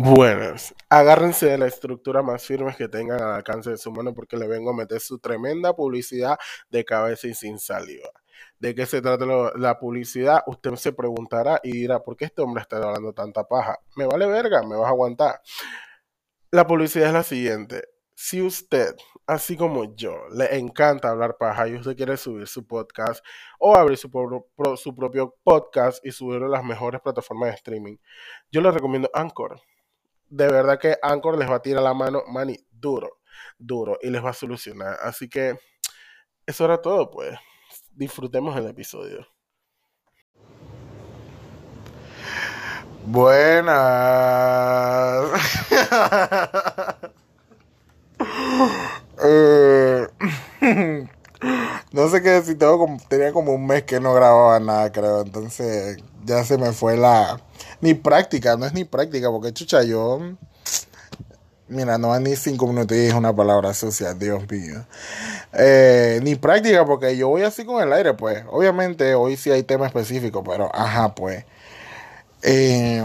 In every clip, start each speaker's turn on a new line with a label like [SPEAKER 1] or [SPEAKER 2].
[SPEAKER 1] Buenas, agárrense de la estructura más firme que tengan al alcance de su mano porque le vengo a meter su tremenda publicidad de cabeza y sin saliva. ¿De qué se trata la publicidad? Usted se preguntará y dirá, ¿por qué este hombre está hablando tanta paja? Me vale verga, me vas a aguantar. La publicidad es la siguiente. Si usted, así como yo, le encanta hablar paja y usted quiere subir su podcast o abrir su, su propio podcast y subirlo a las mejores plataformas de streaming, yo le recomiendo Anchor de verdad que Anchor les va a tirar la mano, mani, duro, duro, y les va a solucionar. Así que eso era todo, pues. Disfrutemos el episodio.
[SPEAKER 2] Buenas. Eh, no sé qué decir, como, tenía como un mes que no grababa nada, creo. Entonces ya se me fue la, ni práctica, no es ni práctica, porque chucha, yo. Mira, no va ni cinco minutos y es una palabra sucia, Dios mío. Eh, ni práctica, porque yo voy así con el aire, pues. Obviamente, hoy sí hay tema específico, pero ajá, pues. Eh,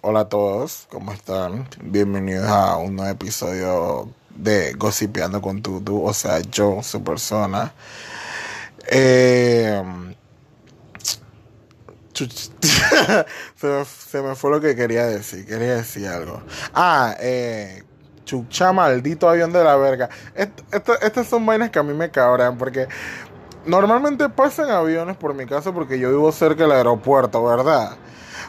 [SPEAKER 2] hola a todos, ¿cómo están? Bienvenidos a un nuevo episodio de Gossipeando con Tutu, o sea, yo, su persona. Eh, se, me, fue lo que quería decir. Quería decir algo. Ah, eh. Chucha, maldito avión de la verga. estas son vainas que a mí me cabrean porque normalmente pasan aviones por mi casa porque yo vivo cerca del aeropuerto, ¿verdad?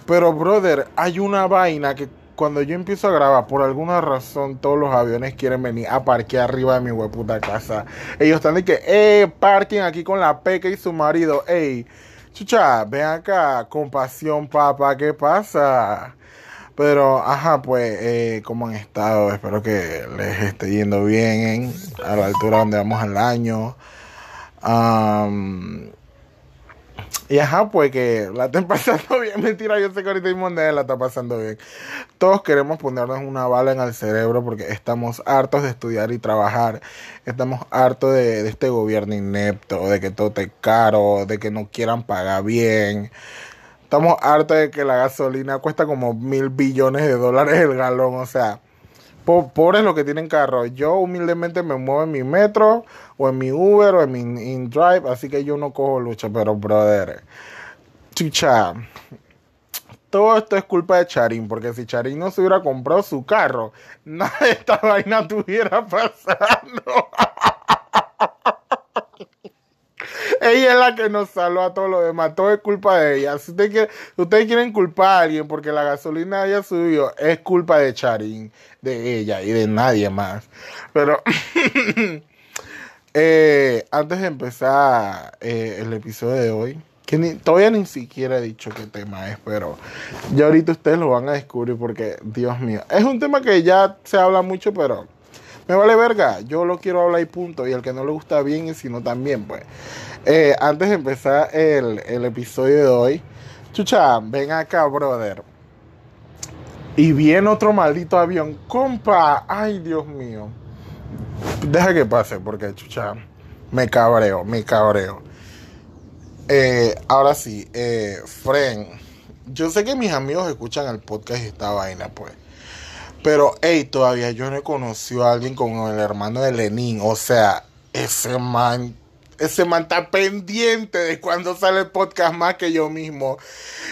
[SPEAKER 2] Pero, brother, hay una vaina que cuando yo empiezo a grabar, por alguna razón, todos los aviones quieren venir a parquear arriba de mi hueputa casa. Ellos están de que, eh, parking aquí con la peca y su marido, ey. Chucha, ven acá, compasión, papá, ¿qué pasa? Pero, ajá, pues, eh, ¿cómo han estado? Espero que les esté yendo bien a la altura donde vamos al año. Y ajá, pues que la estén pasando bien. Mentira, yo sé que ahorita mismo la está pasando bien. Todos queremos ponernos una bala en el cerebro porque estamos hartos de estudiar y trabajar. Estamos hartos de, este gobierno inepto, de que todo esté caro, de que no quieran pagar bien. Estamos hartos de que la gasolina cuesta como mil billones de dólares el galón. O sea, pobres los que tienen carro. Yo humildemente me muevo en mi metro o en mi Uber o en mi InDrive, así que yo no cojo lucha, pero brother, chucha, todo esto es culpa de Charín, porque si Charín no se hubiera comprado su carro, nada de esta vaina estuviera pasando. ella es la que nos salvó a todos los demás. Todo es culpa de ella. Si usted ustedes quieren culpar a alguien porque la gasolina haya subido, es culpa de Charín, de ella y de nadie más. Pero eh, antes de empezar eh, el episodio de hoy, que todavía ni siquiera he dicho qué tema es, pero ya ahorita ustedes lo van a descubrir porque, Dios mío, es un tema que ya se habla mucho, pero me vale verga, yo lo quiero hablar y punto, y el que no le gusta bien y si no también, pues. Eh, antes de empezar el, el episodio de hoy, chucha, ven acá, brother. Y viene otro maldito avión. Compa, ay Dios mío. Deja que pase porque, chucha, me cabreo, me cabreo. Eh, ahora sí, eh, Fren. Yo sé que mis amigos escuchan el podcast y esta vaina, pues. Pero, hey, todavía yo no he conocido a alguien como el hermano de Lenin. O sea, ese man ese man está pendiente de cuando sale el podcast más que yo mismo.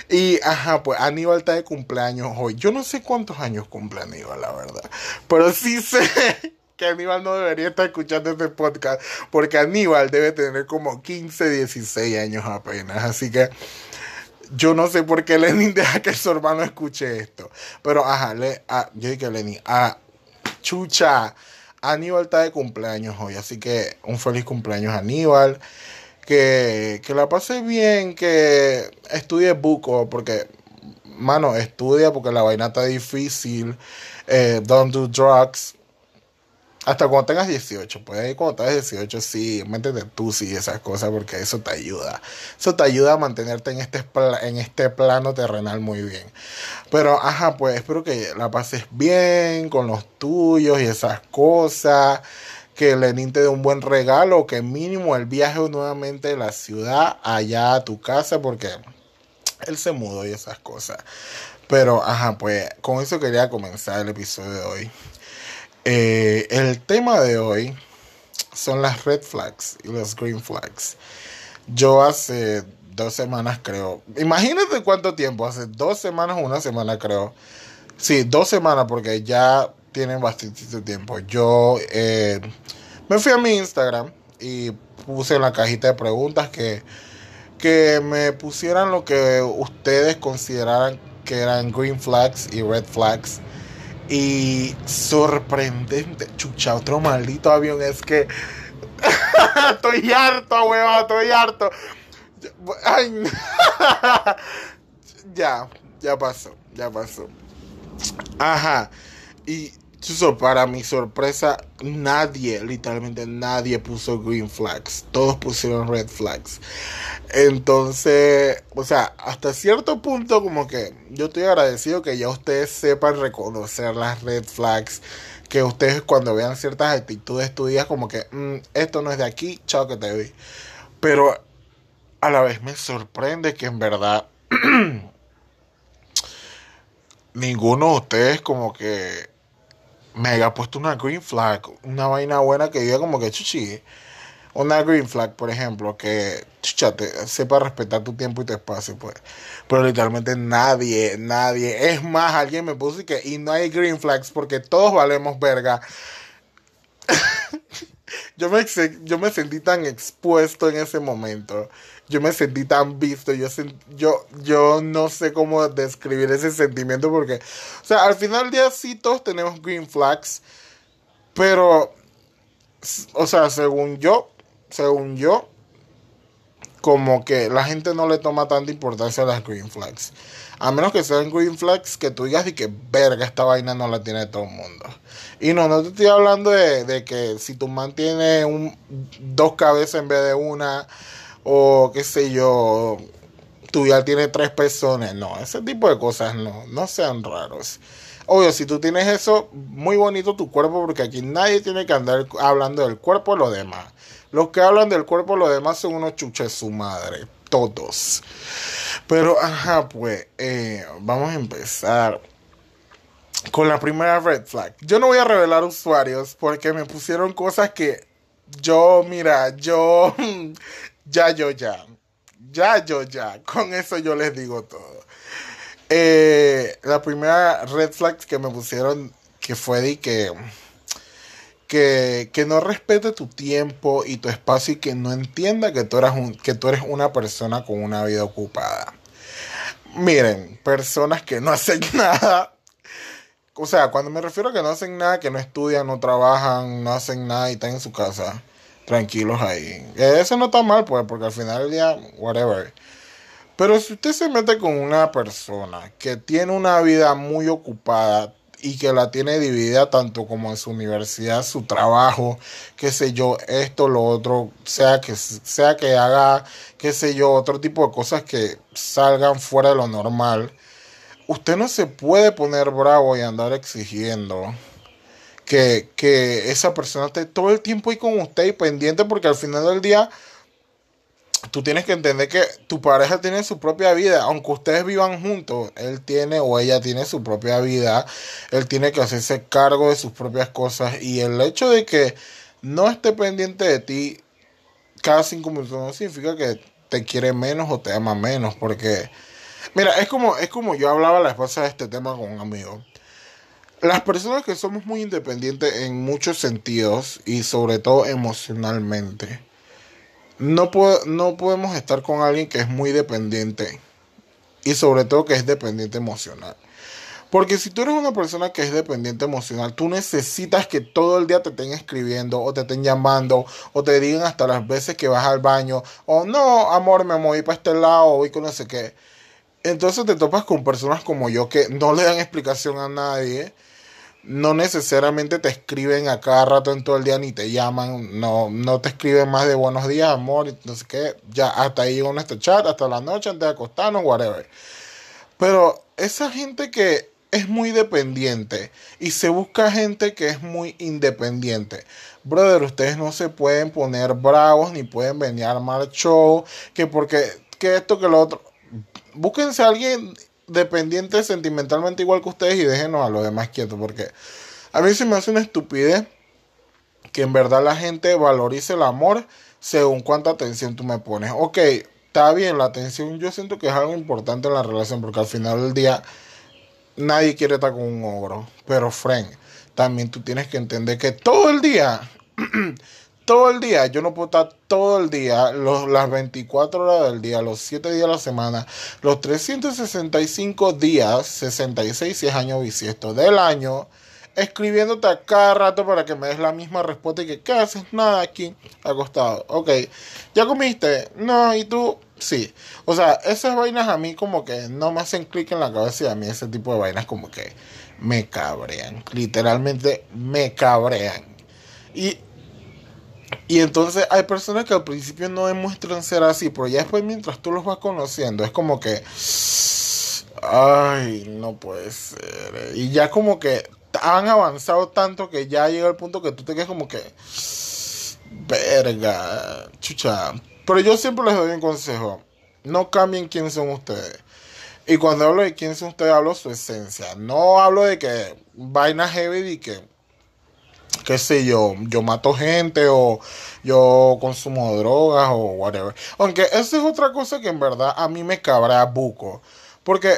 [SPEAKER 2] Y, ajá, pues Aníbal está de cumpleaños hoy. Yo no sé cuántos años cumple Aníbal, la verdad. Pero sí sé que Aníbal no debería estar escuchando este podcast. Porque Aníbal debe tener como 15, 16 años apenas. Así que yo no sé por qué Lenin deja que su hermano escuche esto. Pero, ajá, le, ah, yo dije Lenin, ah, chucha. Aníbal está de cumpleaños hoy, así que un feliz cumpleaños Aníbal. Que, que la pase bien, que estudie buco, porque, mano, estudia porque la vaina está difícil. Eh, don't do drugs. Hasta cuando tengas 18, pues ahí cuando tengas 18 sí, métete tú sí esas cosas porque eso te ayuda. Eso te ayuda a mantenerte en este, en este plano terrenal muy bien. Pero, ajá, pues espero que la pases bien con los tuyos y esas cosas. Que Lenin te dé un buen regalo, que mínimo el viaje nuevamente de la ciudad allá a tu casa porque él se mudó y esas cosas. Pero, ajá, pues con eso quería comenzar el episodio de hoy. Eh, el tema de hoy son las red flags y los green flags. Yo hace dos semanas creo, imagínate cuánto tiempo, hace dos semanas una semana creo. Sí, dos semanas porque ya tienen bastante tiempo. Yo eh, me fui a mi Instagram y puse en la cajita de preguntas que, que me pusieran lo que ustedes consideraran que eran green flags y red flags. Y sorprendente, chucha, otro maldito avión. Es que estoy harto, huevón, estoy harto. ya, ya pasó, ya pasó. Ajá. Y para mi sorpresa, nadie, literalmente nadie puso green flags. Todos pusieron red flags. Entonces, o sea, hasta cierto punto como que yo estoy agradecido que ya ustedes sepan reconocer las red flags. Que ustedes cuando vean ciertas actitudes tuyas como que mm, esto no es de aquí, chao que te vi. Pero a la vez me sorprende que en verdad ninguno de ustedes como que me haya puesto una green flag, una vaina buena que diga como que chuchi, una green flag, por ejemplo, que chucha, te, sepa respetar tu tiempo y tu espacio, pues. Pero literalmente nadie, nadie. Es más, alguien me puso y que, y no hay green flags porque todos valemos verga. yo, me, yo me sentí tan expuesto en ese momento yo me sentí tan visto, yo, yo, yo no sé cómo describir ese sentimiento porque, o sea, al final del día sí todos tenemos green flags, pero, o sea, según yo, según yo, como que la gente no le toma tanta importancia a las green flags. A menos que sean green flags que tú digas y que verga, esta vaina no la tiene todo el mundo. Y no, no te estoy hablando de, de que si tu man tiene un, dos cabezas en vez de una, o qué sé yo, tú ya tienes tres personas. No, ese tipo de cosas no, no sean raros. Obvio, si tú tienes eso, muy bonito tu cuerpo, porque aquí nadie tiene que andar hablando del cuerpo de los demás. Los que hablan del cuerpo de los demás son unos chuches su madre, todos. Pero, ajá, pues, eh, vamos a empezar con la primera red flag. Yo no voy a revelar usuarios porque me pusieron cosas que yo, mira, yo ya yo ya. Ya yo ya. Con eso yo les digo todo. Eh, la primera red flag que me pusieron que fue de que, que, que no respete tu tiempo y tu espacio y que no entienda que tú, eres un, que tú eres una persona con una vida ocupada. Miren, personas que no hacen nada. O sea, cuando me refiero a que no hacen nada, que no estudian, no trabajan, no hacen nada y están en su casa tranquilos ahí. Eso no está mal, pues, porque al final del día, whatever. Pero si usted se mete con una persona que tiene una vida muy ocupada y que la tiene dividida tanto como en su universidad, su trabajo, qué sé yo, esto, lo otro, sea que, sea que haga, qué sé yo, otro tipo de cosas que salgan fuera de lo normal, usted no se puede poner bravo y andar exigiendo que, esa persona esté todo el tiempo ahí con usted y pendiente porque al final del día tú tienes que entender que tu pareja tiene su propia vida, aunque ustedes vivan juntos, él tiene o ella tiene su propia vida, él tiene que hacerse cargo de sus propias cosas. Y el hecho de que no esté pendiente de ti cada cinco minutos no significa que te quiere menos o te ama menos, porque mira, es como, es como yo hablaba la esposa de este tema con un amigo las personas que somos muy independientes en muchos sentidos y sobre todo emocionalmente, no, no podemos estar con alguien que es muy dependiente y sobre todo que es dependiente emocional. Porque si tú eres una persona que es dependiente emocional, tú necesitas que todo el día te estén escribiendo o te estén llamando o te digan hasta las veces que vas al baño o no, amor, me moví para este lado o voy con no sé qué. Entonces te topas con personas como yo que no le dan explicación a nadie no necesariamente te escriben a cada rato en todo el día ni te llaman, no, no te escriben más de buenos días, amor, sé qué, ya hasta ahí llegó nuestro chat, hasta la noche antes de acostarnos, whatever. Pero esa gente que es muy dependiente y se busca gente que es muy independiente. Brother, ustedes no se pueden poner bravos ni pueden venir a armar show, que porque que esto que lo otro. Búsquense a alguien dependientes sentimentalmente igual que ustedes y déjenos a los demás quietos, porque a mí se me hace una estupidez que en verdad la gente valorice el amor según cuánta atención tú me pones. Ok, está bien, la atención yo siento que es algo importante en la relación, porque al final del día nadie quiere estar con un ogro, pero friend, también tú tienes que entender que todo el día todo el día, yo no puedo estar todo el día, las 24 horas del día, los 7 días de la semana, los 365 días, 66 si es año bisiesto del año, escribiéndote a cada rato para que me des la misma respuesta y que, ¿qué haces? Nada aquí, acostado. Ok, ¿ya comiste? No, ¿y tú? Sí. O sea, esas vainas a mí como que no me hacen clic en la cabeza y a mí ese tipo de vainas como que me cabrean. Literalmente me cabrean. Y y entonces hay personas que al principio no demuestran ser así, pero ya después mientras tú los vas conociendo, es como que, ay, no puede ser. Y ya como que han avanzado tanto que ya llega el punto que tú te quedas como que, verga, chucha. Pero yo siempre les doy un consejo, no cambien quién son ustedes. Y cuando hablo de quién son ustedes, hablo su esencia. No hablo de que vaina heavy y que qué sé yo, yo mato gente o yo consumo drogas o whatever. Aunque esa es otra cosa que en verdad a mí me cabrea buco. Porque,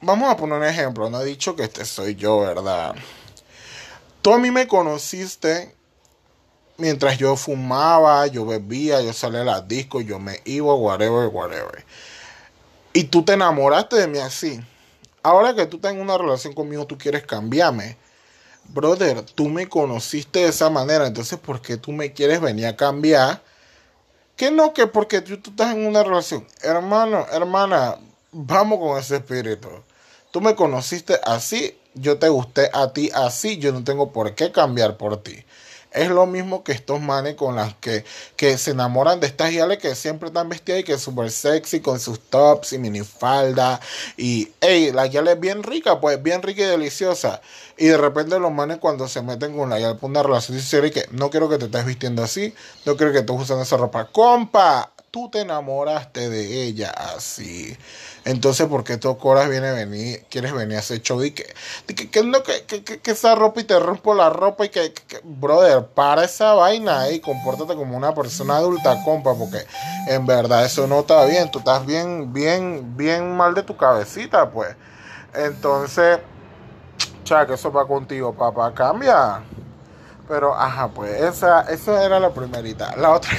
[SPEAKER 2] vamos a poner un ejemplo, no he dicho que este soy yo, ¿verdad? Tú a mí me conociste mientras yo fumaba, yo bebía, yo salía a las discos, yo me iba, whatever, whatever. Y tú te enamoraste de mí así. Ahora que tú tengas una relación conmigo, tú quieres cambiarme brother, tú me conociste de esa manera, entonces ¿por qué tú me quieres venir a cambiar? Que no, que porque tú, estás en una relación. Hermano, hermana, vamos con ese espíritu. Tú me conociste así, yo te gusté a ti así, yo no tengo por qué cambiar por ti. Es lo mismo que estos manes con las que, que se enamoran de estas yales que siempre están vestidas y que es súper sexy con sus tops y minifalda. Y, hey, la yale es bien rica, pues bien rica y deliciosa. Y de repente los manes cuando se meten con la yale por una relación sincera y que no quiero que te estés vistiendo así, no quiero que estés usando esa ropa. Compa, tú te enamoraste de ella así. Entonces, ¿por qué tú coras viene venir, quieres venir a hacer show y que, que, que, esa ropa y te rompo la ropa y que, brother, para esa vaina y compórtate como una persona adulta, compa, porque en verdad eso no está bien, tú estás bien, bien, bien mal de tu cabecita, pues. Entonces, cha, que eso va contigo, papá, cambia. Pero, ajá, pues esa, esa era la primerita. La otra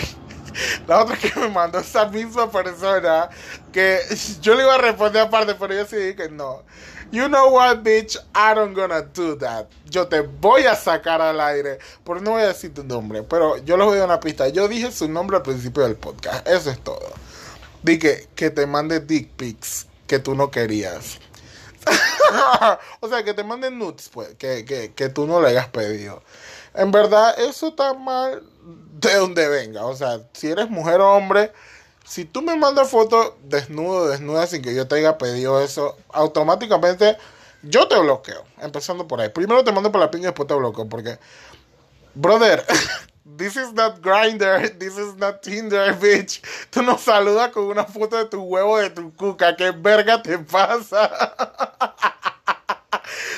[SPEAKER 2] la otra que me mandó esa misma persona que yo le iba a responder aparte, pero yo sí dije no. You know what, bitch? I don't gonna do that. Yo te voy a sacar al aire. Pero no voy a decir tu nombre. Pero yo les voy a dar una pista. Yo dije su nombre al principio del podcast. Eso es todo. Dije que te mande dick pics que tú no querías. o sea, que te manden nudes, pues, que, que, que tú no le hayas pedido. En verdad, eso está mal de donde venga. O sea, si eres mujer o hombre, si tú me mandas fotos desnudo, desnuda, sin que yo te haya pedido eso, automáticamente yo te bloqueo. Empezando por ahí. Primero te mando por la piña y después te bloqueo. Porque, brother, this is not Grinder, this is not Tinder, bitch. Tú nos saludas con una foto de tu huevo de tu cuca. ¿Qué verga te pasa?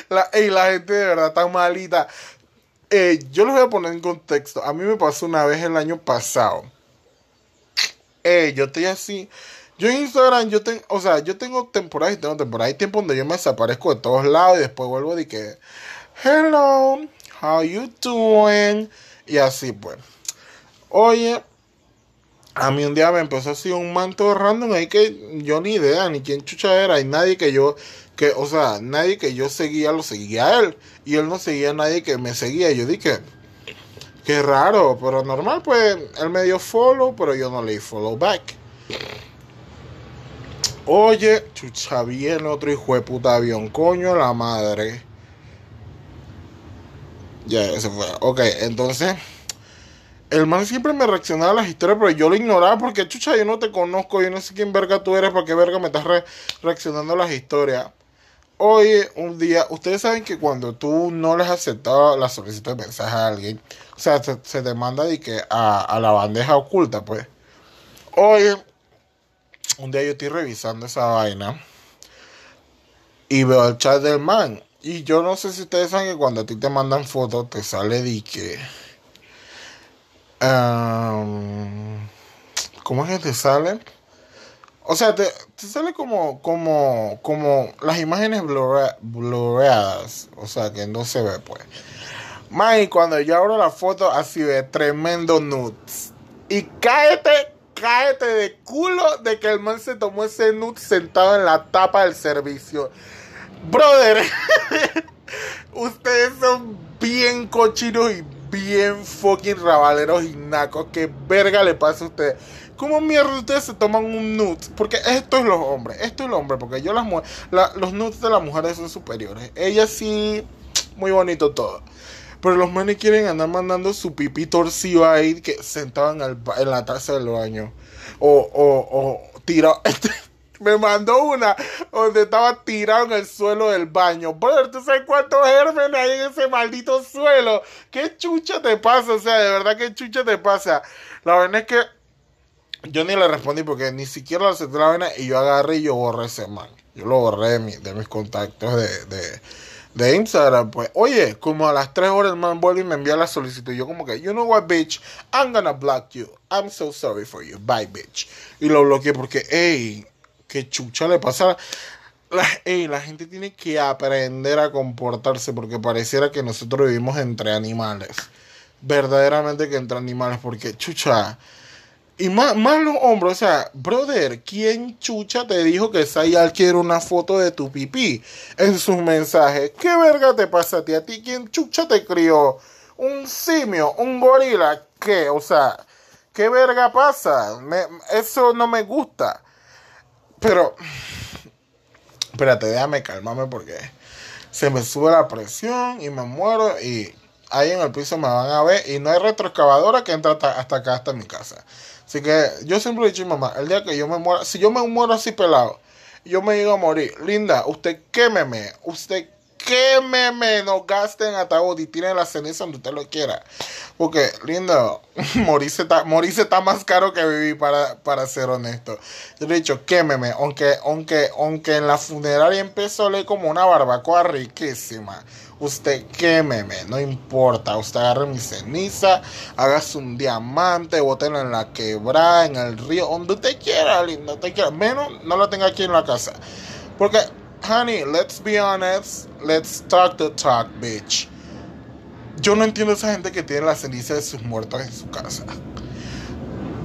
[SPEAKER 2] la, la gente de verdad tan malita. Eh, yo les voy a poner en contexto. A mí me pasó una vez el año pasado. Eh, yo estoy así. Yo en Instagram, yo tengo, o sea, yo tengo temporadas y tengo temporadas. Hay tiempo donde yo me desaparezco de todos lados y después vuelvo de que, hello, how you doing? Y así pues. Oye, a mí un día me empezó así un manto random ahí que yo ni idea, ni quién chucha era, y nadie que yo que, o sea, nadie que yo seguía lo seguía a él. Y él no seguía a nadie que me seguía. Y yo dije, qué raro, pero normal, pues él me dio follow, pero yo no le di follow back. Oye, chucha, viene otro hijo de puta avión, coño la madre. Ya, ese fue. Ok, entonces. El man siempre me reaccionaba a las historias, pero yo lo ignoraba porque, chucha, yo no te conozco, yo no sé quién verga tú eres, para qué verga me estás reaccionando a las historias. Hoy, un día, ustedes saben que cuando tú no les aceptas la solicitud de mensaje a alguien, o sea, se, te manda de que a, la bandeja oculta, pues. Hoy, un día yo estoy revisando esa vaina y veo el chat del man. Y yo no sé si ustedes saben que cuando a ti te mandan fotos te sale de que... Um, ¿Cómo es que te sale? O sea, te, te sale como, como, como las imágenes blurreadas. O sea, que no se ve, pues. Man, cuando yo abro la foto, así de tremendo nudes. Y cáete, cáete de culo de que el man se tomó ese nude sentado en la tapa del servicio. Brother, ustedes son bien cochinos y bien fucking rabaleros y nacos. ¿Qué verga le pasa a ustedes? ¿Cómo mierda ustedes se toman un nude? Porque esto es los hombres, esto es el hombre, porque yo las mujeres, los nudes de las mujeres son superiores. Ellas sí, muy bonito todo. Pero los manes quieren andar mandando su pipí torcido ahí que sentaban en, la taza del baño. O, o, o tirado. Este, me mandó una donde estaba tirado en el suelo del baño. Brother, ¿tú sabes cuántos gérmenes hay en ese maldito suelo? ¿Qué chucha te pasa? O sea, de verdad, ¿qué chucha te pasa? La verdad es que yo ni le respondí porque ni siquiera le acepté la vaina y yo agarré y yo borré ese man. Yo lo borré de, de mis contactos de, de, de, Instagram. Pues, oye, como a las 3 horas el man vuelve y me envía la solicitud. Yo como que, you know what, bitch, I'm gonna block you. I'm so sorry for you. Bye, bitch. Y lo bloqueé porque, hey, qué chucha le pasa. La, hey, la gente tiene que aprender a comportarse porque pareciera que nosotros vivimos entre animales. Verdaderamente que entre animales. Porque, chucha y más, los hombres, o sea, brother, ¿quién chucha te dijo que Sayal quiere una foto de tu pipí en sus mensajes? ¿Qué verga te pasa a ti? ¿A ti quién chucha te crió? ¿Un simio? ¿Un gorila? ¿Qué? O sea, ¿qué verga pasa? eso no me gusta. Pero, espérate, déjame calmarme porque se me sube la presión y me muero y ahí en el piso me van a ver y no hay retroexcavadora que entra hasta acá, hasta mi casa. Así que yo siempre he dicho a mi mamá, el día que yo me muera, si yo me muero así pelado, yo me digo a morir, linda, usted quémeme, usted quémeme, no gaste en ataúd y tiene la ceniza donde usted lo quiera. Porque, linda, morirse está, morirse está más caro que vivir, para, para ser honesto. Yo le he dicho, quémeme, aunque, aunque, aunque en la funeraria empezó leer como una barbacoa riquísima usted quémeme, no importa, usted agarre mi ceniza, hágase un diamante, bótenlo en la quebrada, en el río, donde usted quiera, lindo, usted quiera, menos no lo tenga aquí en la casa. Porque, honey, let's be honest, let's talk the talk, bitch. Yo no entiendo a esa gente que tiene la ceniza de sus muertos en su casa.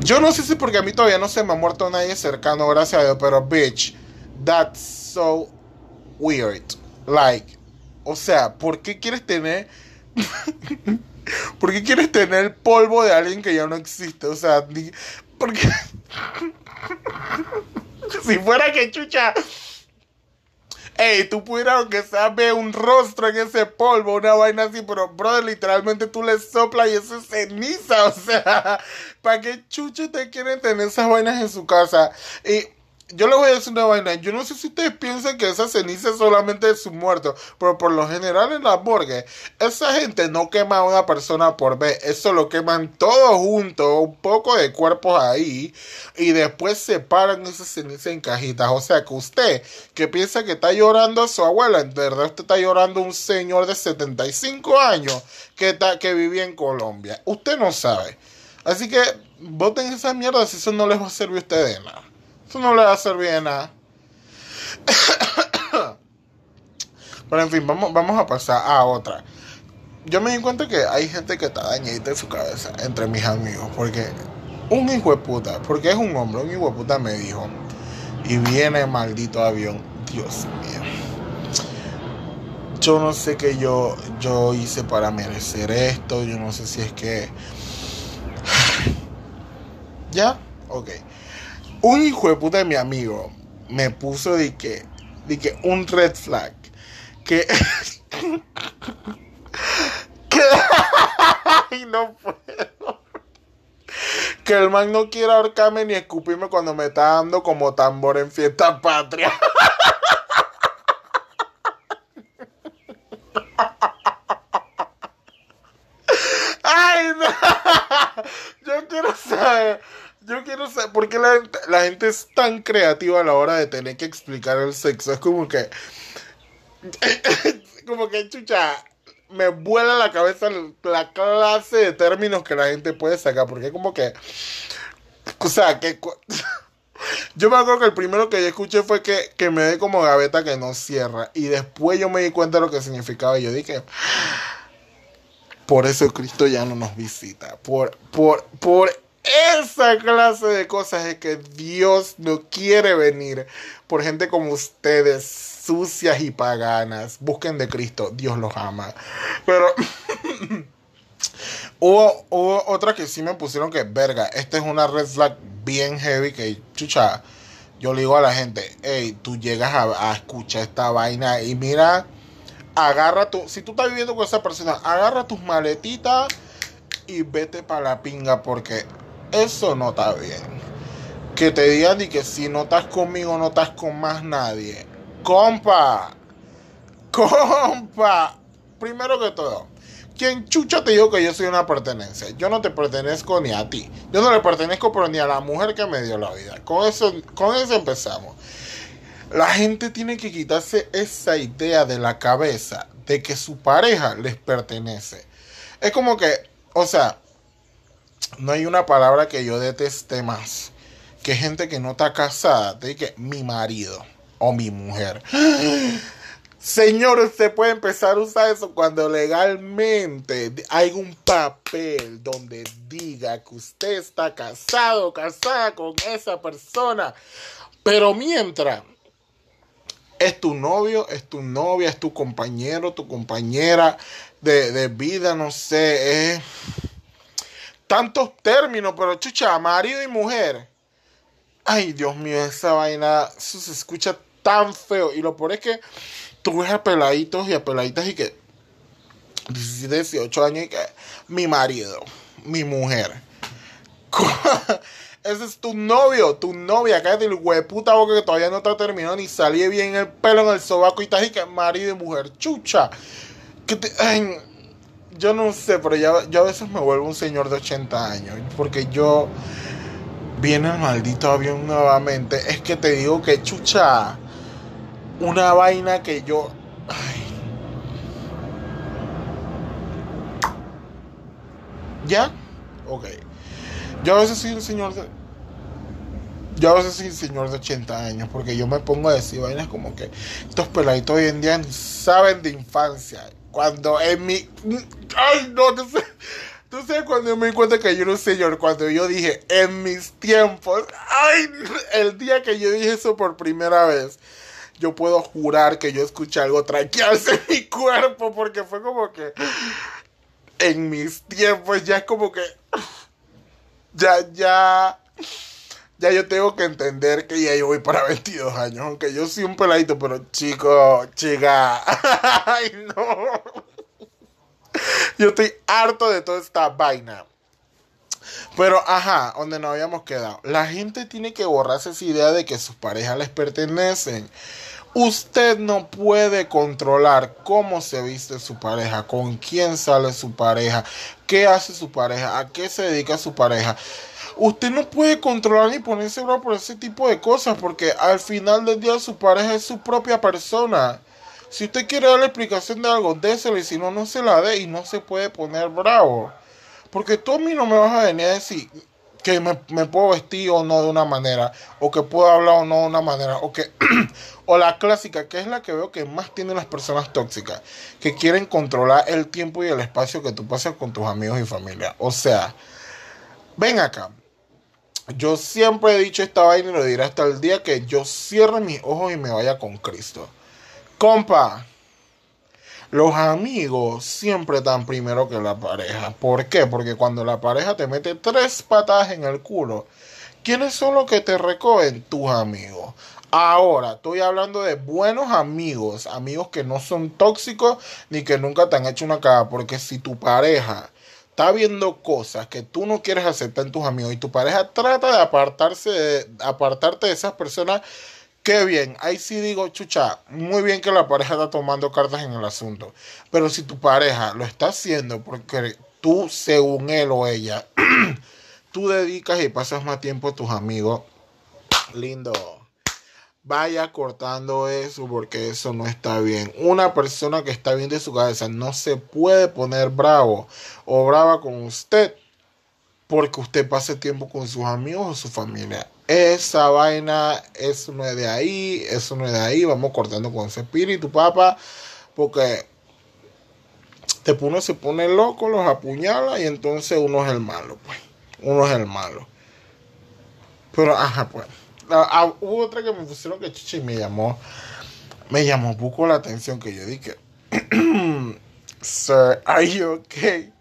[SPEAKER 2] Yo no sé si porque a mí todavía no se me ha muerto nadie cercano, gracias a Dios, pero bitch, that's so weird. Like, o sea, ¿por qué quieres tener... ¿Por qué quieres tener el polvo de alguien que ya no existe? O sea, porque... si fuera que chucha... Ey, tú pudieras, aunque sea, ver un rostro en ese polvo, una vaina así, pero, brother, literalmente tú le soplas y eso es ceniza. O sea, ¿para qué chucha te quieren tener esas vainas en su casa? Y yo le voy a decir una vaina. Yo no sé si ustedes piensan que esa ceniza es solamente de sus muertos, pero por lo general en la morgue, esa gente no quema a una persona por vez. Eso lo queman todo junto, un poco de cuerpos ahí, y después separan esa ceniza en cajitas. O sea que usted, que piensa que está llorando a su abuela, en verdad usted está llorando a un señor de 75 años que, está, que vivía en Colombia. Usted no sabe. Así que voten esa mierda si eso no les va a servir a ustedes nada. Eso no le va a servir de nada. Pero en fin, vamos, vamos a pasar a otra. Yo me di cuenta que hay gente que está dañadita en su cabeza entre mis amigos. Porque un hijo de puta, porque es un hombre, un hijo de puta me dijo. Y viene maldito avión. Dios mío. Yo no sé qué yo, yo hice para merecer esto. Yo no sé si es que. ¿Ya? Ok un hijo de puta de mi amigo me puso de que, de que un red flag. Que. que. Ay, no puedo. Que el man no quiera ahorcarme ni escupirme cuando me está dando como tambor en fiesta patria. Ay, no. Yo quiero saber. Yo quiero saber por qué la, gente es tan creativa a la hora de tener que explicar el sexo. Es como que como que chucha, me vuela la cabeza la clase de términos que la gente puede sacar, porque como que, o sea, que... Yo me acuerdo que el primero que yo escuché fue que, que me dé como gaveta que no cierra. Y después yo me di cuenta de lo que significaba. Y yo dije, por eso Cristo ya no nos visita. Por, por, por esa clase de cosas es que Dios no quiere venir por gente como ustedes, sucias y paganas. Busquen de Cristo, Dios los ama. Pero hubo, hubo otra que sí me pusieron que, verga, esta es una red flag bien heavy que, chucha, yo le digo a la gente, hey, tú llegas a, escuchar esta vaina y mira, agarra tu, si tú estás viviendo con esa persona, agarra tus maletitas y vete para la pinga porque eso no está bien. Que te digan y que si no estás conmigo, no estás con más nadie. Compa, compa, primero que todo, ¿quién chucha te dijo que yo soy una pertenencia? Yo no te pertenezco ni a ti. Yo no le pertenezco pero ni a la mujer que me dio la vida. Con eso, con eso empezamos. La gente tiene que quitarse esa idea de la cabeza de que su pareja les pertenece. Es como que, o sea, no hay una palabra que yo deteste más que gente que no está casada dice mi marido o mi mujer. Señor, usted puede empezar a usar eso cuando legalmente hay un papel donde diga que usted está casado casada con esa persona. Pero mientras es tu novio, es tu novia, es tu compañero, tu compañera de, de vida, no sé, es tantos términos, pero chucha, marido y mujer. Ay, Dios mío, esa vaina se escucha tan feo. Y lo peor es que tú ves a peladitos y a peladitas y que 18 años y que mi marido, mi mujer. Ese es tu novio, tu novia. Cállate el hueputa boca que todavía no está terminado ni salí bien el pelo en el sobaco y estás y que marido y mujer. Chucha. Que te, ay, yo no sé, pero ya, yo a veces me vuelvo un señor de 80 años. Porque yo. Viene el maldito avión nuevamente. Es que te digo que chucha. Una vaina que yo. Ay. ¿Ya? Ok. Yo a veces soy un señor de. Yo a veces soy un señor de 80 años. Porque yo me pongo a decir vainas como que. Estos peladitos hoy en día saben de infancia. Cuando en mi. Ay, no, no sé. Tú sabes cuando yo me di cuenta que yo era un señor, cuando yo dije en mis tiempos, ay, el día que yo dije eso por primera vez, yo puedo jurar que yo escuché algo tranquilarse en mi cuerpo, porque fue como que en mis tiempos ya es como que ya, ya, ya yo tengo que entender que ya yo voy para 22 años, aunque yo soy un peladito, pero chico, chica, ay no. Yo estoy harto de toda esta vaina. Pero, ajá, donde nos habíamos quedado. La gente tiene que borrarse esa idea de que sus parejas les pertenecen. Usted no puede controlar cómo se viste su pareja, con quién sale su pareja, qué hace su pareja, a qué se dedica su pareja. Usted no puede controlar ni ponerse bravo por ese tipo de cosas porque al final del día su pareja es su propia persona. Si usted quiere dar la explicación de algo, désela y si no, no se la dé y no se puede poner bravo. Porque tú a mí no me vas a venir a decir que me, puedo vestir o no de una manera, o que puedo hablar o no de una manera, o que o la clásica, que es la que veo que más tienen las personas tóxicas, que quieren controlar el tiempo y el espacio que tú pasas con tus amigos y familia. O sea, ven acá. Yo siempre he dicho esta vaina y lo diré hasta el día que yo cierre mis ojos y me vaya con Cristo. Compa, los amigos siempre están primero que la pareja. ¿Por qué? Porque cuando la pareja te mete tres patadas en el culo, ¿quiénes son los que te recogen? Tus amigos. Ahora, estoy hablando de buenos amigos, amigos que no son tóxicos ni que nunca te han hecho una cara, porque si tu pareja está viendo cosas que tú no quieres aceptar en tus amigos y tu pareja trata de apartarse de, apartarte de esas personas Qué bien, ahí sí digo, chucha, muy bien que la pareja está tomando cartas en el asunto. Pero si tu pareja lo está haciendo porque tú, según él o ella, tú dedicas y pasas más tiempo a tus amigos, lindo. Vaya cortando eso porque eso no está bien. Una persona que está bien de su cabeza no se puede poner bravo o brava con usted porque usted pase tiempo con sus amigos o su familia. Esa vaina, eso no es de ahí, eso no es de ahí. Vamos cortando con ese espíritu, papá, porque uno se pone loco, los apuñala y entonces uno es el malo, pues. Uno es el malo. Pero, ajá, pues. Ah, ah, hubo otra que me pusieron que chichi me llamó. Me llamó poco la atención que yo dije. Sir, are you okay?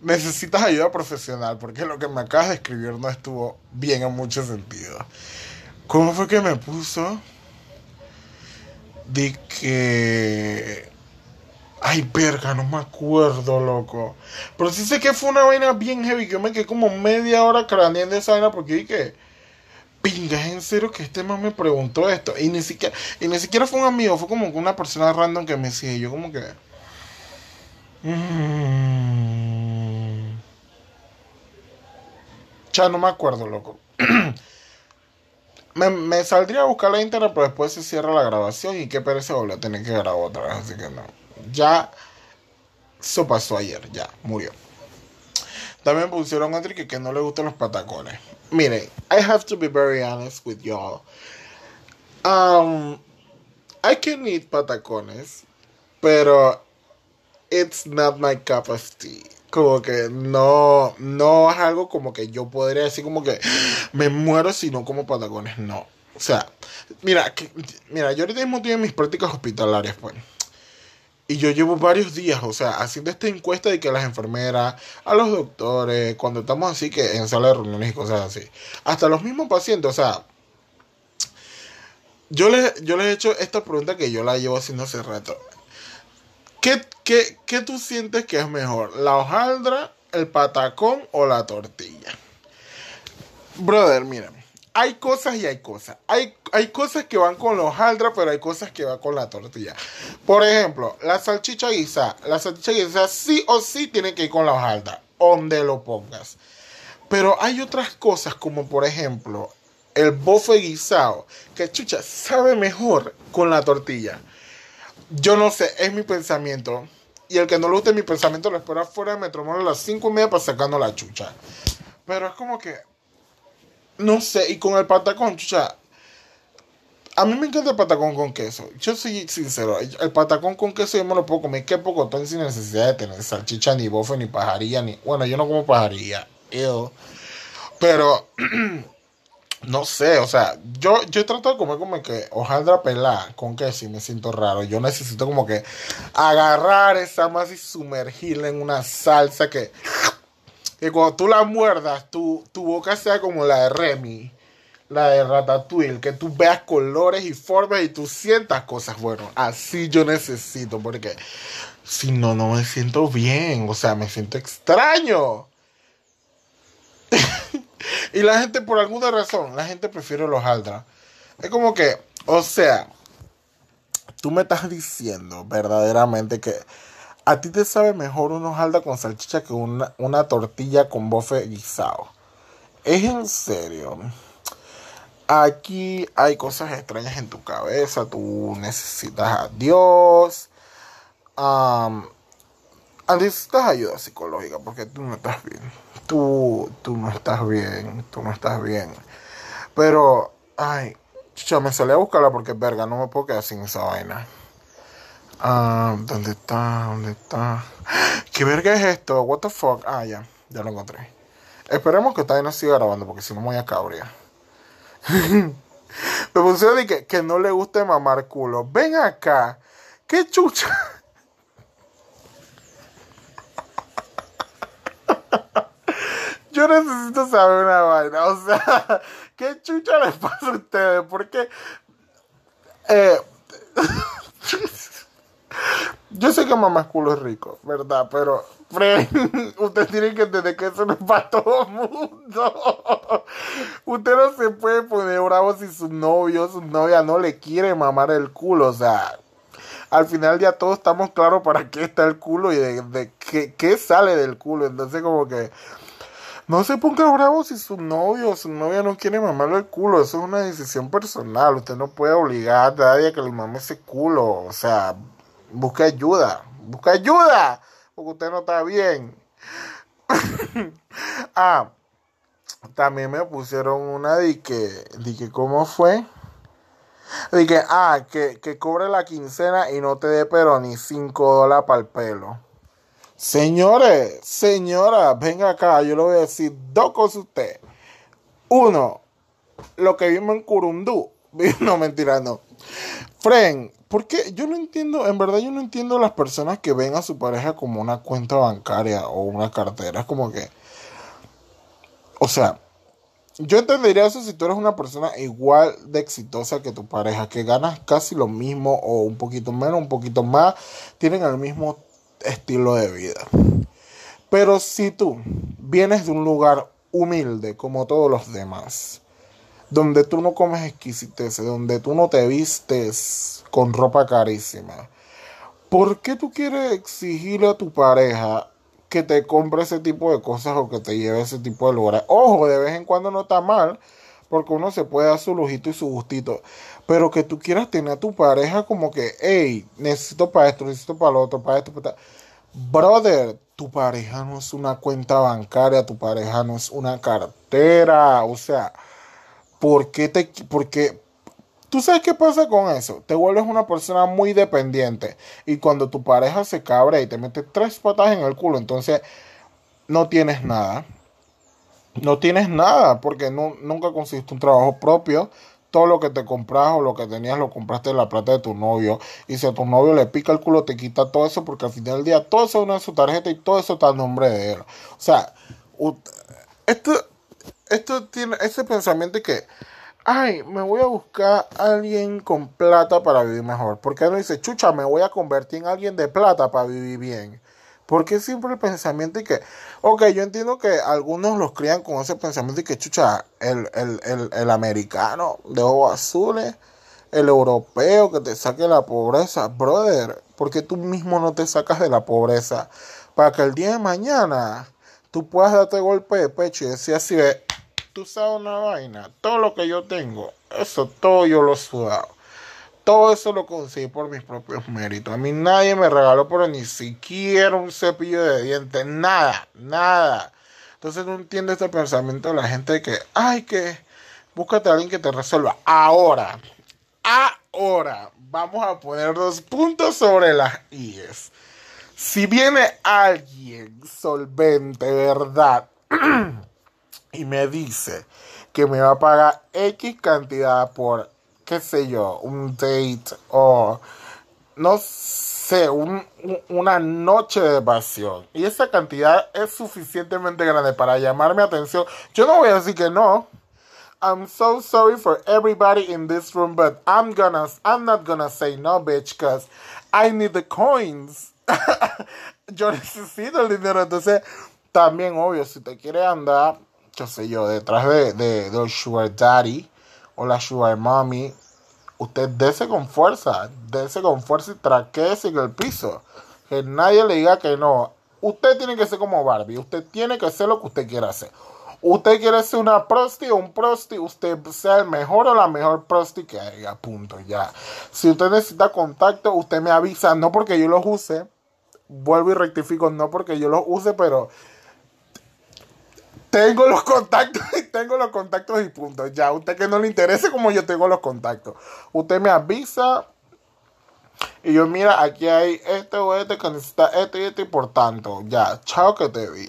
[SPEAKER 2] Necesitas ayuda profesional porque lo que me acabas de escribir no estuvo bien en muchos sentidos. ¿Cómo fue que me puso? De que. Ay, verga, no me acuerdo, loco. Pero sí sé que fue una vaina bien heavy. Que yo me quedé como media hora craneando esa vaina porque dije pinga, es en serio que este man me preguntó esto. Y ni siquiera, y ni siquiera fue un amigo, fue como una persona random que me decía. yo como que. Mm. Ya no me acuerdo, loco. me, saldría a buscar la internet, pero después se cierra la grabación y qué pereza volver a tener que grabar otra vez. Así que no. Ya. Eso pasó ayer, ya, murió. También pusieron otro que, que no le gustan los patacones. Miren, I have to be very honest with y'all. Um, I can eat patacones, pero it's not my cup of tea. Como que no, no es algo como que yo podría decir como que me muero si no como patacones. No. O sea, mira, que, mira, yo ahorita mismo tengo mis prácticas hospitalarias, pues. Y yo llevo varios días, o sea, haciendo esta encuesta de que las enfermeras, a los doctores, cuando estamos así que en sala de reuniones y cosas así, hasta los mismos pacientes, o sea, yo les, yo les he hecho esta pregunta que yo la llevo haciendo hace rato. ¿Qué, qué, qué tú sientes que es mejor? ¿La hojaldra, el patacón o la tortilla? Brother, mira hay cosas y hay cosas. Hay, hay cosas que van con los hojaldra, pero hay cosas que van con la tortilla. Por ejemplo, la salchicha guisa. La salchicha guisa sí o sí tiene que ir con la hojaldra, donde lo pongas. Pero hay otras cosas como por ejemplo el bofe guisado, que chucha sabe mejor con la tortilla. Yo no sé, es mi pensamiento. Y el que no le guste mi pensamiento lo espera fuera de Metromol a las 5 y media para sacarnos la chucha. Pero es como que no sé, y con el patacón, chucha. A mí me encanta el patacón con queso. Yo soy sincero, el patacón con queso yo me lo puedo comer. Qué poco sin necesidad de tener salchicha, ni bofe, ni pajarilla, ni. Bueno, yo no como pajarilla. Pero. no sé, o sea, yo, yo trato de comer como que hojaldra pelada con queso y me siento raro. Yo necesito como que agarrar esa masa y sumergirla en una salsa que que cuando tú la muerdas, tu, tu boca sea como la de Remy, la de Ratatouille, que tú veas colores y formas y tú sientas cosas. Bueno, así yo necesito, porque si no, no me siento bien, o sea, me siento extraño. y la gente, por alguna razón, la gente prefiere los aldra. Es como que, o sea, tú me estás diciendo verdaderamente que a ti te sabe mejor una hojalda con salchicha que una, una tortilla con bofe guisado. Es en serio. Aquí hay cosas extrañas en tu cabeza. Tú necesitas a Dios. Um, necesitas ayuda psicológica porque tú no estás bien. Tú, tú no estás bien. Tú no estás bien. Pero, ay, chucha, me salí a buscarla porque, verga, no me puedo quedar sin esa vaina. Ah, ¿dónde está? ¿Dónde está? ¿Qué verga es esto? What the fuck? Ah, ya, ya lo encontré. Esperemos que todavía no siga grabando porque si no me voy a cabrear. me pusieron que, que no le guste mamar culo. Ven acá. ¿Qué chucha? Yo necesito saber una vaina. O sea, ¿qué chucha les pasa a ustedes? Porque... Eh, yo sé que mamá culo es rico, ¿verdad? Pero, Fred, usted tiene que entender que eso no es para todo el mundo. Usted no se puede poner bravo si su novio, su novia no le quiere mamar el culo. O sea, al final ya todos estamos claros para qué está el culo y de, qué, qué sale del culo. Entonces, como que No se ponga bravo si su novio o su novia no quiere mamarle el culo. Eso es una decisión personal. Usted no puede obligar a nadie a que le mame ese culo. O sea, busque ayuda. Busca ayuda. Porque usted no está bien. ah, también me pusieron una de que, ¿cómo fue? De ah, que, que cobre la quincena y no te dé pero ni 5 dólares para el pelo. Señores, señora, venga acá, yo le voy a decir dos cosas a usted. Uno, lo que vimos en Curundú. No, mentira, no. Fren, ¿por qué? Yo no entiendo, en verdad yo no entiendo las personas que ven a su pareja como una cuenta bancaria o una cartera. Es como que, o sea, yo entendería eso si tú eres una persona igual de exitosa que tu pareja, que ganas casi lo mismo o un poquito menos, un poquito más, tienen el mismo estilo de vida. Pero si tú vienes de un lugar humilde como todos los demás, donde tú no comes exquisiteces, donde tú no te vistes con ropa carísima, ¿por qué tú quieres exigirle a tu pareja que te compre ese tipo de cosas o que te lleve ese tipo de lugares? Ojo, de vez en cuando no está mal, porque uno se puede dar su lujito y su gustito. Pero que tú quieras tener a tu pareja como que, hey, necesito para esto, necesito para lo otro, para esto, para Brother, tu pareja no es una cuenta bancaria, tu pareja no es una cartera. O sea, ¿por qué te... Porque, ¿Tú sabes qué pasa con eso? Te vuelves una persona muy dependiente. Y cuando tu pareja se cabra y te mete tres patas en el culo, entonces no tienes nada no tienes nada porque no, nunca conseguiste un trabajo propio. Todo lo que te compras o lo que tenías lo compraste de la plata de tu novio. Y si a tu novio le pica el culo, te quita todo eso porque al final del día todo eso es una de su tarjeta y todo eso está en nombre de él. O sea, esto, esto tiene ese pensamiento de que, ay, me voy a buscar a alguien con plata para vivir mejor. Porque no dice, chucha, me voy a convertir en alguien de plata para vivir bien. Porque siempre el pensamiento y que, ok, yo entiendo que algunos los crían con ese pensamiento y que, chucha, el, el, americano de ojos azules, el europeo que te saque la pobreza, brother, porque tú mismo no te sacas de la pobreza? Para que el día de mañana tú puedas darte golpe de pecho y decir así, ve, tú sabes una vaina, todo lo que yo tengo, eso todo yo lo he sudado. Todo eso lo conseguí por mis propios méritos. A mí nadie me regaló por ni siquiera un cepillo de dientes. Nada, nada. Entonces no entiendo este pensamiento de la gente de que, ay, que búscate a alguien que te resuelva. Ahora, ahora, vamos a poner dos puntos sobre las IES. Si viene alguien solvente, ¿verdad? y me dice que me va a pagar X cantidad por qué sé yo, un date o no sé, una noche de pasión. Y esa cantidad es suficientemente grande para llamar mi atención. Yo no voy a decir que no. I'm so sorry for everybody in this room, but I'm gonna, I'm not gonna say no, bitch, because I need the coins. yo necesito el dinero, entonces también obvio, si te quiere andar, qué sé yo, detrás de, de, de Sugar Daddy, o la Sugar Mommy, usted dese con fuerza, dese con fuerza y traquese en el piso. Que nadie le diga que no. Usted tiene que ser como Barbie, usted tiene que hacer lo que usted quiera hacer. Usted quiere ser una prosti o un prosti, usted sea el mejor o la mejor prosti que haya, punto, ya. Si usted necesita contacto, usted me avisa, no porque yo los use, vuelvo y rectifico, no porque yo los use, pero tengo los contactos y tengo los contactos y punto. Ya, usted que no le interese como yo tengo los contactos. Usted me avisa y yo, mira, aquí hay este o este que necesita este y este y por tanto, ya, chao que te vi.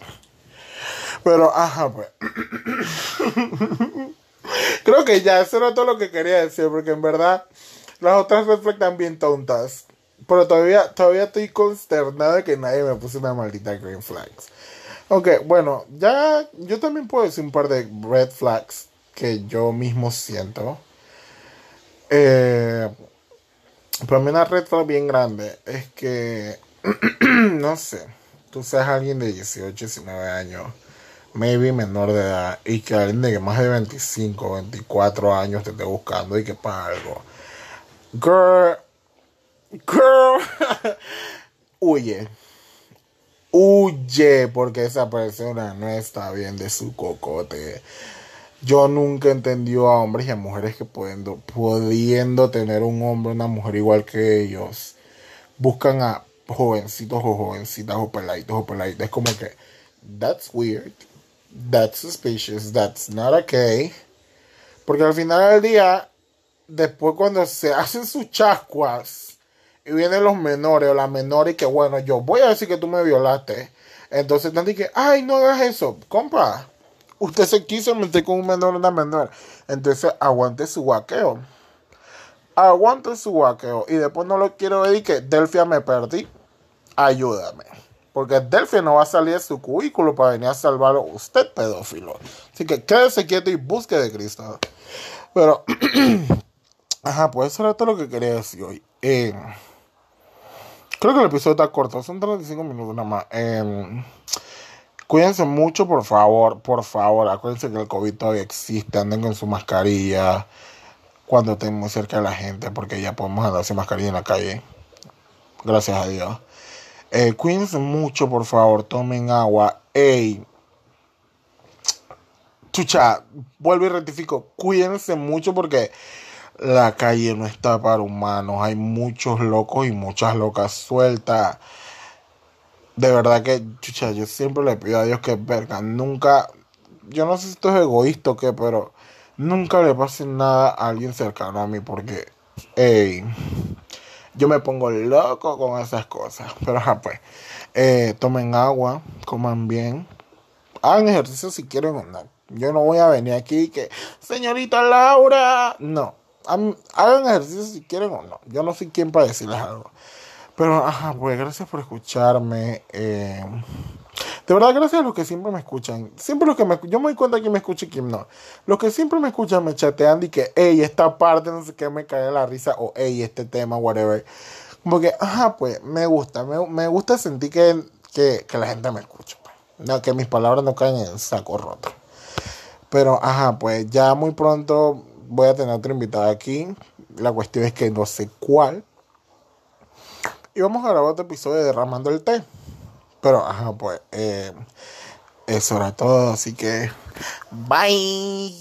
[SPEAKER 2] Pero, ajá, pues. Creo que ya, eso era todo lo que quería decir, porque en verdad las otras reflejan bien tontas. Pero todavía, todavía estoy consternado de que nadie me puso una maldita green flags. Ok, bueno, ya yo también puedo decir un par de red flags que yo mismo siento. Eh, para mí una red flag bien grande es que, no sé, tú seas alguien de 18, 19 años, maybe menor de edad, y que alguien de más de 25, 24 años te esté buscando y que para algo. Girl, girl, huye huye porque esa persona no está bien de su cocote. Yo nunca entendí a hombres y a mujeres que pudiendo, pudiendo tener un hombre una mujer igual que ellos, buscan a jovencitos o jovencitas o peladitos o peladitas. Es como que, that's weird, that's suspicious, that's not okay. Porque al final del día, después cuando se hacen sus chascuas y vienen los menores o las menores que bueno, yo voy a decir que tú me violaste. Entonces están que, ay, no hagas eso, compa. Usted se quiso meter con un menor o una menor. Entonces aguante su guaqueo. Aguante su guaqueo. Y después no lo quiero y que Delfia me perdí. Ayúdame. Porque Delfia no va a salir de su cubículo para venir a salvarlo usted, pedófilo. Así que quédese quieto y busque de Cristo. Pero, ajá, pues eso era todo lo que quería decir hoy. Eh, creo que el episodio está corto, son 35 minutos nada más. Eh, cuídense mucho, por favor, por favor. Acuérdense que el COVID todavía existe, anden con su mascarilla cuando estén muy cerca de la gente, porque ya podemos andar sin mascarilla en la calle. Gracias a Dios. Eh, cuídense mucho, por favor, tomen agua. Ey, chucha, vuelvo y rectifico, cuídense mucho porque la calle no está para humanos, hay muchos locos y muchas locas sueltas. De verdad que, chucha, yo siempre le pido a Dios que, verga, nunca, yo no sé si esto es egoísta o qué, pero nunca le pase nada a alguien cercano a mí porque, hey, yo me pongo loco con esas cosas. Pero, pues, eh, tomen agua, coman bien, hagan ejercicio si quieren o no. Yo no voy a venir aquí que, señorita Laura, no. Hagan ejercicio si quieren o no. Yo no soy quien para decirles algo. Pero, ajá, pues gracias por escucharme. Eh, de verdad, gracias a los que siempre me escuchan. Siempre los que me Yo me doy cuenta que me escucha y quién no. Los que siempre me escuchan me chatean y que, hey, esta parte, no sé qué, me cae la risa. O, hey, este tema, whatever. Como que, ajá, pues me gusta. Me, me gusta sentir que, que, que, la gente me escucha. Pues. No, que mis palabras no caen en saco roto. Pero, ajá, pues ya muy pronto voy a tener otra invitada aquí. La cuestión es que no sé cuál. Y vamos a grabar otro episodio de Derramando el Té. Pero, ajá, pues, eh, eso era todo. Así que, bye.